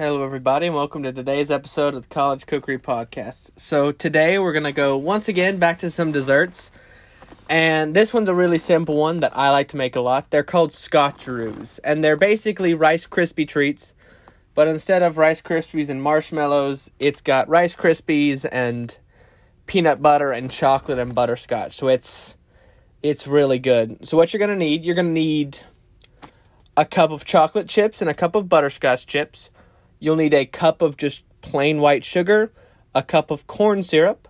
Hello, everybody, and welcome to today's episode of the College Cookery Podcast. So, today we're going to go once again back to some desserts. And this one's a really simple one that I like to make a lot. They're called Scotcheroos, and they're basically Rice Krispie treats, but instead of Rice Krispies and marshmallows, it's got Rice Krispies and peanut butter and chocolate and butterscotch. So, it's it's really good. So, what you're going to need, you're going to need a cup of chocolate chips and a cup of butterscotch chips You'll need a cup of just plain white sugar, a cup of corn syrup,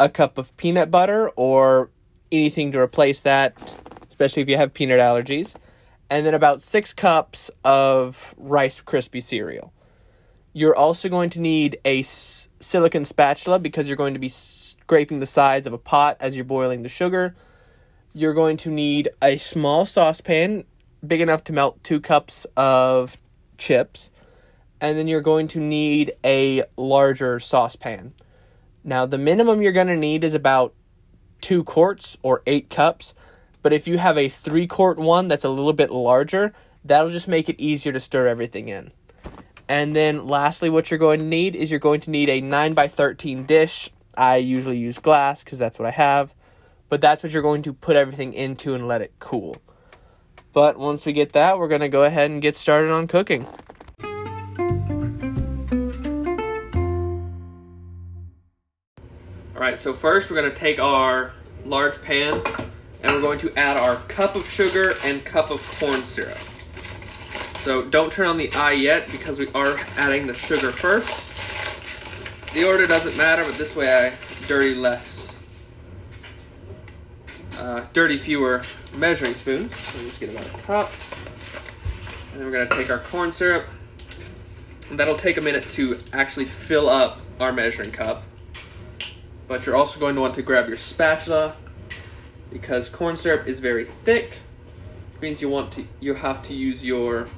a cup of peanut butter or anything to replace that, especially if you have peanut allergies, and then about six cups of Rice Krispie cereal. You're also going to need a s- silicon spatula because you're going to be scraping the sides of a pot as you're boiling the sugar. You're going to need a small saucepan big enough to melt two cups of chips and then you're going to need a larger saucepan. Now, the minimum you're going to need is about two quarts or eight cups, but if you have a three quart one that's a little bit larger, that'll just make it easier to stir everything in. And then, lastly, what you're going to need is you're going to need a 9 by 13 dish. I usually use glass because that's what I have, but that's what you're going to put everything into and let it cool. But once we get that, we're going to go ahead and get started on cooking. Alright, so first we're going to take our large pan and we're going to add our cup of sugar and cup of corn syrup. So don't turn on the eye yet because we are adding the sugar first. The order doesn't matter, but this way I dirty less, uh, dirty fewer measuring spoons. So just get about a cup. And then we're going to take our corn syrup. That'll take a minute to actually fill up our measuring cup but you're also going to want to grab your spatula because corn syrup is very thick. It means you want to you have to use your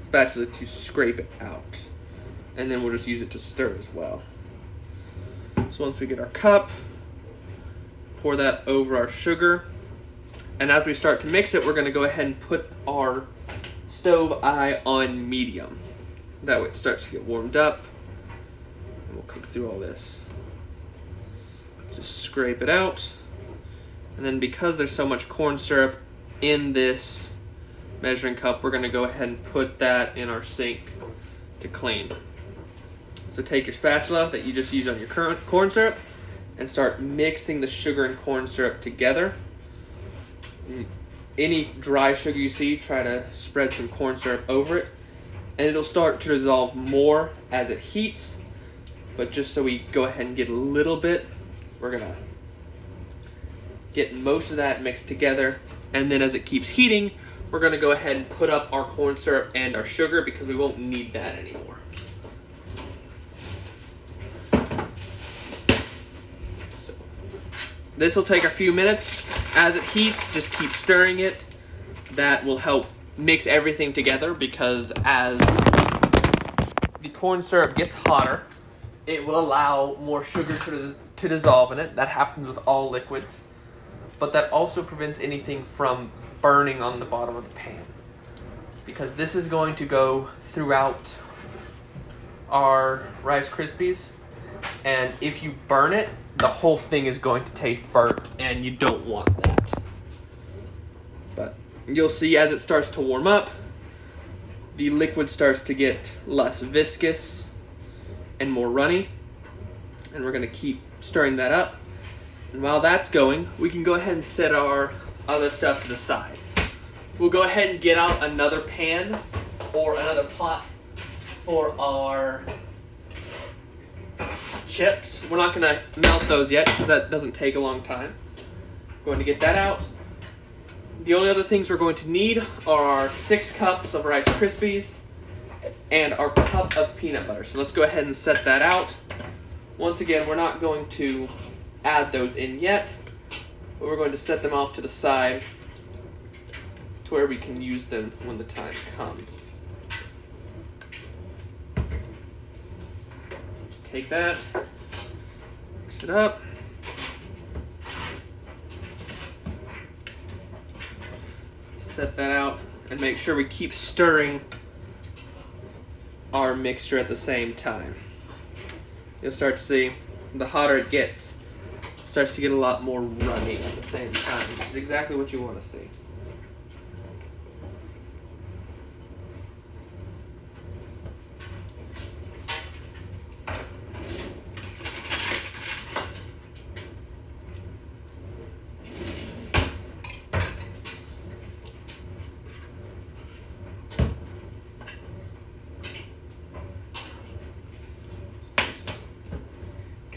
spatula to scrape it out. And then we'll just use it to stir as well. So once we get our cup, pour that over our sugar. And as we start to mix it, we're going to go ahead and put our stove eye on medium. That way it starts to get warmed up. And we'll cook through all this. Just scrape it out. And then because there's so much corn syrup in this measuring cup, we're going to go ahead and put that in our sink to clean. So take your spatula that you just used on your current corn syrup and start mixing the sugar and corn syrup together. Any dry sugar you see, try to spread some corn syrup over it. And it'll start to dissolve more as it heats. But just so we go ahead and get a little bit we're gonna get most of that mixed together, and then as it keeps heating, we're gonna go ahead and put up our corn syrup and our sugar because we won't need that anymore. So, this will take a few minutes. As it heats, just keep stirring it. That will help mix everything together because as the corn syrup gets hotter, it will allow more sugar to to dissolve in it. That happens with all liquids. But that also prevents anything from burning on the bottom of the pan. Because this is going to go throughout our Rice Krispies. And if you burn it, the whole thing is going to taste burnt, and you don't want that. But you'll see as it starts to warm up, the liquid starts to get less viscous and more runny. And we're going to keep stirring that up. And while that's going, we can go ahead and set our other stuff to the side. We'll go ahead and get out another pan or another pot for our chips. We're not going to melt those yet because that doesn't take a long time. Going to get that out. The only other things we're going to need are our six cups of Rice Krispies and our cup of peanut butter. So let's go ahead and set that out. Once again, we're not going to add those in yet, but we're going to set them off to the side to where we can use them when the time comes. Just take that, mix it up. Set that out and make sure we keep stirring our mixture at the same time. You'll start to see the hotter it gets, it starts to get a lot more runny at the same time. Exactly what you want to see.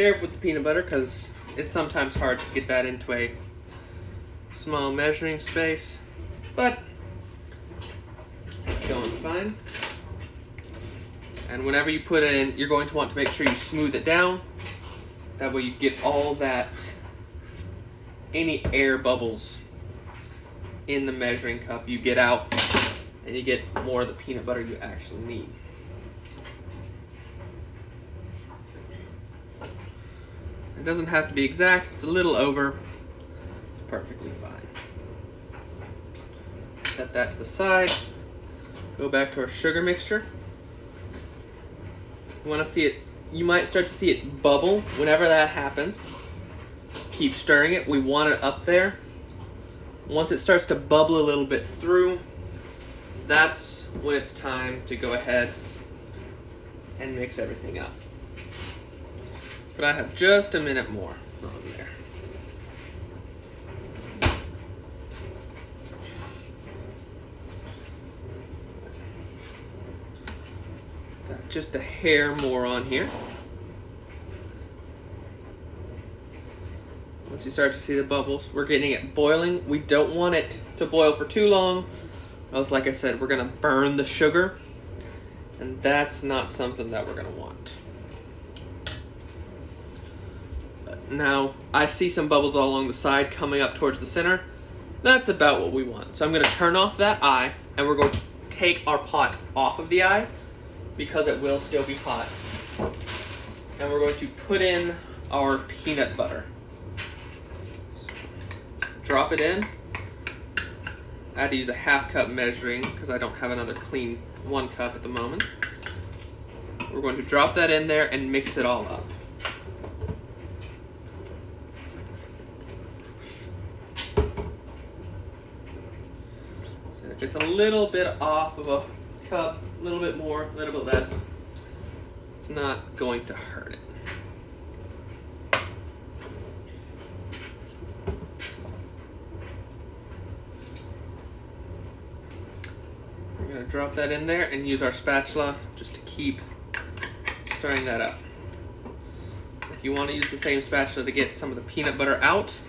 With the peanut butter because it's sometimes hard to get that into a small measuring space, but it's going fine. And whenever you put it in, you're going to want to make sure you smooth it down. That way you get all that, any air bubbles in the measuring cup you get out and you get more of the peanut butter you actually need. It doesn't have to be exact. It's a little over, it's perfectly fine. Set that to the side. Go back to our sugar mixture. You want to see it, you might start to see it bubble. Whenever that happens, keep stirring it. We want it up there. Once it starts to bubble a little bit through, that's when it's time to go ahead and mix everything up. But I have just a minute more on there. Got just a hair more on here. Once you start to see the bubbles, we're getting it boiling. We don't want it to boil for too long, else, like I said, we're gonna burn the sugar, and that's not something that we're gonna want. Now, I see some bubbles all along the side coming up towards the center. That's about what we want. So I'm going to turn off that eye, and we're going to take our pot off of the eye because it will still be hot. And we're going to put in our peanut butter. Drop it in. I had to use a half cup measuring because I don't have another clean one cup at the moment. We're going to drop that in there and mix it all up. It's a little bit off of a cup, a little bit more, a little bit less, it's not going to hurt it. We're to drop that in there and use our spatula just to keep stirring that up. If you want to use the same spatula to get some of the peanut butter out,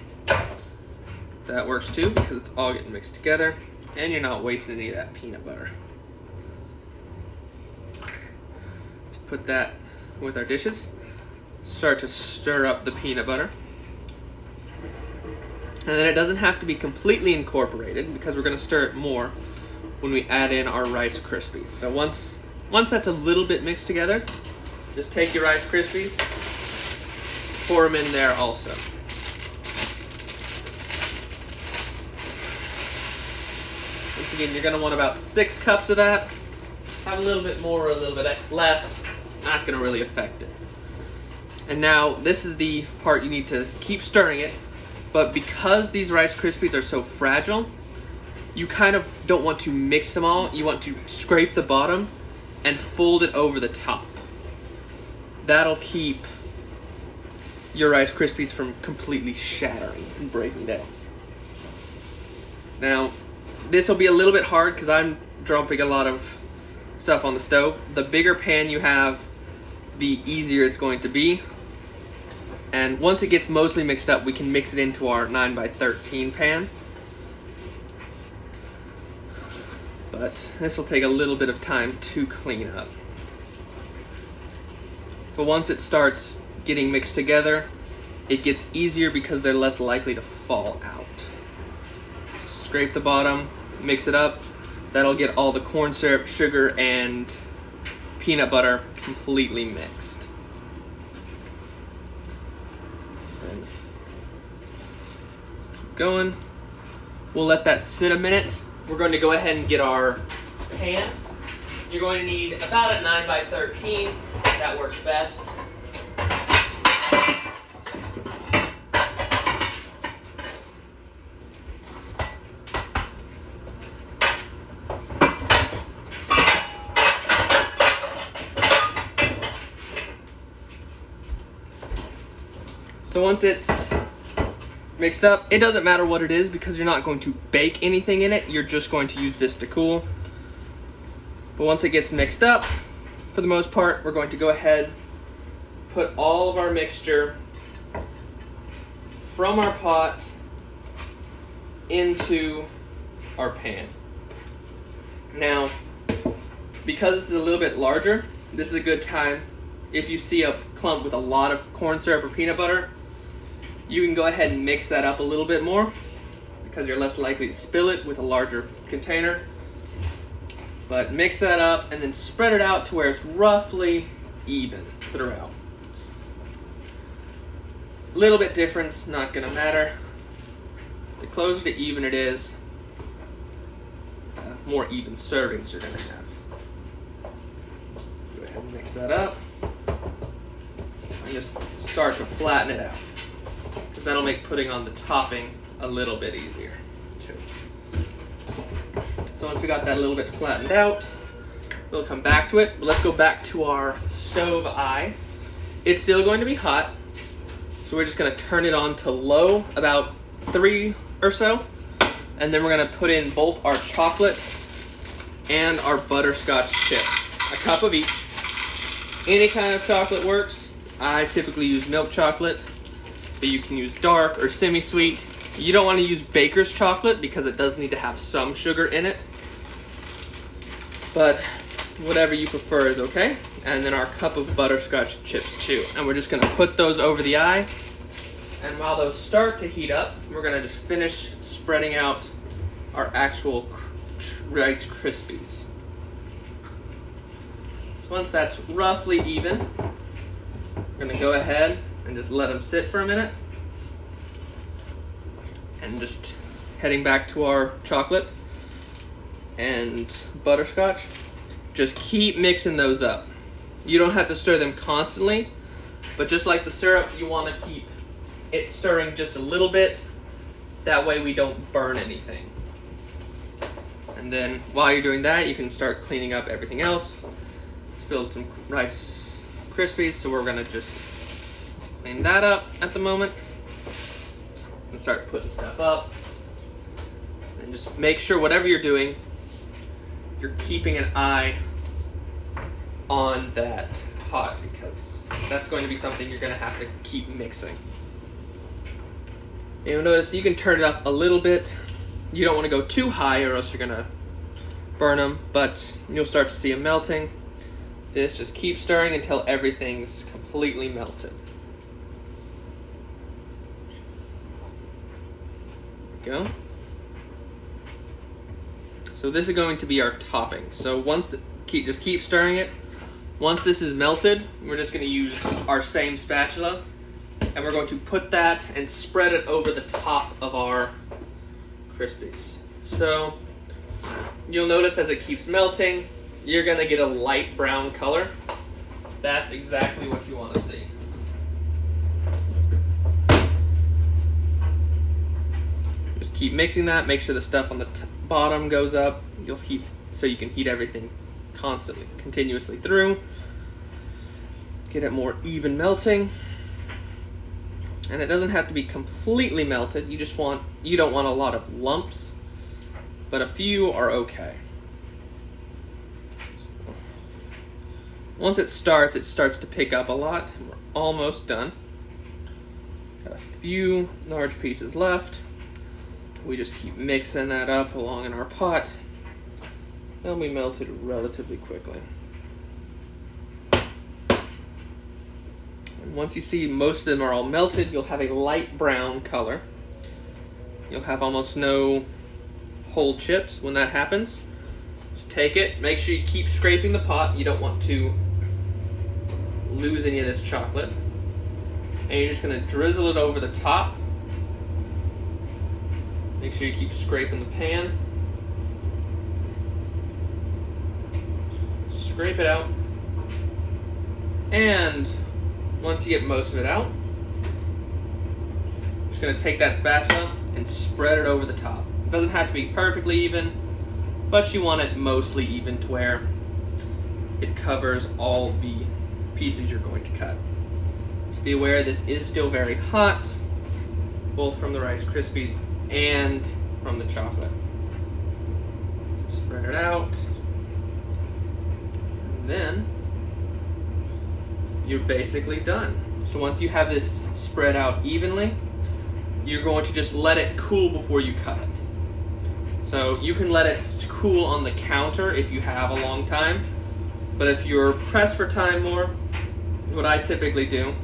that works too because it's all getting mixed together. And you're not wasting any of that peanut butter. Put that with our dishes. Start to stir up the peanut butter. And then it doesn't have to be completely incorporated because we're going to stir it more when we add in our Rice Krispies. So once once that's a little bit mixed together, just take your Rice Krispies, pour them in there also. Again, you're going to want about six cups of that. Have a little bit more or a little bit less. Not going to really affect it. And now, this is the part you need to keep stirring it. But because these Rice Krispies are so fragile, you kind of don't want to mix them all. You want to scrape the bottom and fold it over the top. That'll keep your Rice Krispies from completely shattering and breaking down. Now, this will be a little bit hard because I'm dropping a lot of stuff on the stove. The bigger pan you have, the easier it's going to be. And once it gets mostly mixed up, we can mix it into our 9x13 pan. But this will take a little bit of time to clean up. But once it starts getting mixed together, it gets easier because they're less likely to fall out scrape the bottom, mix it up. That'll get all the corn syrup, sugar, and peanut butter completely mixed. And keep going. We'll let that sit a minute. We're going to go ahead and get our pan You're going to need about a 9 by 13. That works best. So once it's mixed up, it doesn't matter what it is because you're not going to bake anything in it. You're just going to use this to cool. But once it gets mixed up, for the most part, we're going to go ahead, put all of our mixture from our pot into our pan. Now, because this is a little bit larger, this is a good time if you see a clump with a lot of corn syrup or peanut butter you can go ahead and mix that up a little bit more because you're less likely to spill it with a larger container. But mix that up and then spread it out to where it's roughly even throughout. Little bit difference, not gonna matter. The closer to even it is, the more even servings you're gonna have. Go ahead and mix that up. And just start to flatten it out that'll make putting on the topping a little bit easier. So once we got that a little bit flattened out, we'll come back to it. But let's go back to our stove eye. It's still going to be hot, so we're just to turn it on to low, about three or so, and then we're to put in both our chocolate and our butterscotch chips, a cup of each. Any kind of chocolate works. I typically use milk chocolate but you can use dark or semi-sweet. You don't want to use baker's chocolate because it does need to have some sugar in it. But whatever you prefer is okay. And then our cup of butterscotch chips too. And we're just gonna put those over the eye. And while those start to heat up, we're gonna just finish spreading out our actual Rice Krispies. So once that's roughly even, we're gonna go ahead and just let them sit for a minute. And just heading back to our chocolate and butterscotch. Just keep mixing those up. You don't have to stir them constantly, but just like the syrup, you want to keep it stirring just a little bit. That way we don't burn anything. And then while you're doing that, you can start cleaning up everything else. Spilled some Rice Krispies, so we're gonna just clean that up at the moment and start putting stuff up. And just make sure whatever you're doing, you're keeping an eye on that pot because that's going to be something you're going to have to keep mixing. You'll notice you can turn it up a little bit. You don't want to go too high or else you're going to burn them, but you'll start to see them melting. This just keep stirring until everything's completely melted. Go. So this is going to be our topping. So once the keep just keep stirring it. Once this is melted, we're just going to use our same spatula and we're going to put that and spread it over the top of our Krispies. So you'll notice as it keeps melting, you're going to get a light brown color. That's exactly what you want to see. Keep mixing that. Make sure the stuff on the t- bottom goes up. You'll heat so you can heat everything constantly, continuously through. Get it more even melting. And it doesn't have to be completely melted. You just want you don't want a lot of lumps, but a few are okay. Once it starts, it starts to pick up a lot. We're almost done. Got a few large pieces left we just keep mixing that up along in our pot. And we melt it relatively quickly. And once you see most of them are all melted, you'll have a light brown color. You'll have almost no whole chips when that happens. Just take it, make sure you keep scraping the pot. You don't want to lose any of this chocolate. And you're just going to drizzle it over the top Make sure you keep scraping the pan. scrape it out. And once you get most of it out, just gonna take that spatula and spread it over the top. It doesn't have to be perfectly even, but you want it mostly even to where it covers all the pieces you're going to cut. Just be aware this is still very hot, both from the Rice Krispies and from the chocolate. Spread it out. And then you're basically done. So once you have this spread out evenly, you're going to just let it cool before you cut it. So you can let it cool on the counter if you have a long time. But if you're pressed for time more, what I typically do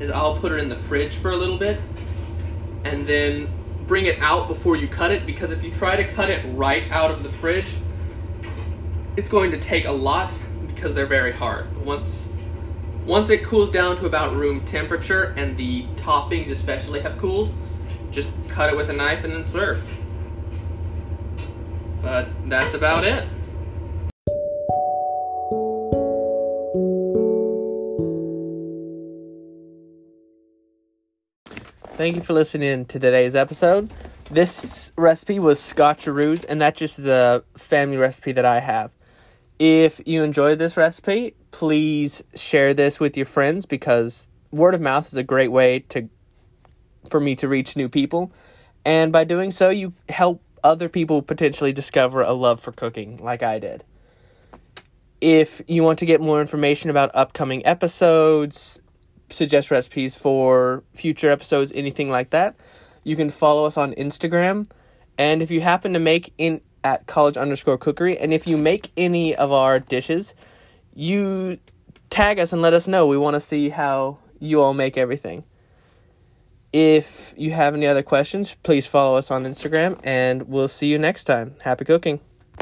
is I'll put it in the fridge for a little bit and then bring it out before you cut it because if you try to cut it right out of the fridge, it's going to take a lot because they're very hard. Once once it cools down to about room temperature and the toppings especially have cooled, just cut it with a knife and then serve. But that's about it. Thank you for listening to today's episode. This recipe was scotcheroos, and that just is a family recipe that I have. If you enjoyed this recipe, please share this with your friends because word of mouth is a great way to for me to reach new people. And by doing so, you help other people potentially discover a love for cooking like I did. If you want to get more information about upcoming episodes, suggest recipes for future episodes, anything like that, you can follow us on Instagram. And if you happen to make in at college underscore cookery, and if you make any of our dishes, you tag us and let us know. We want to see how you all make everything. If you have any other questions, please follow us on Instagram, and we'll see you next time. Happy cooking.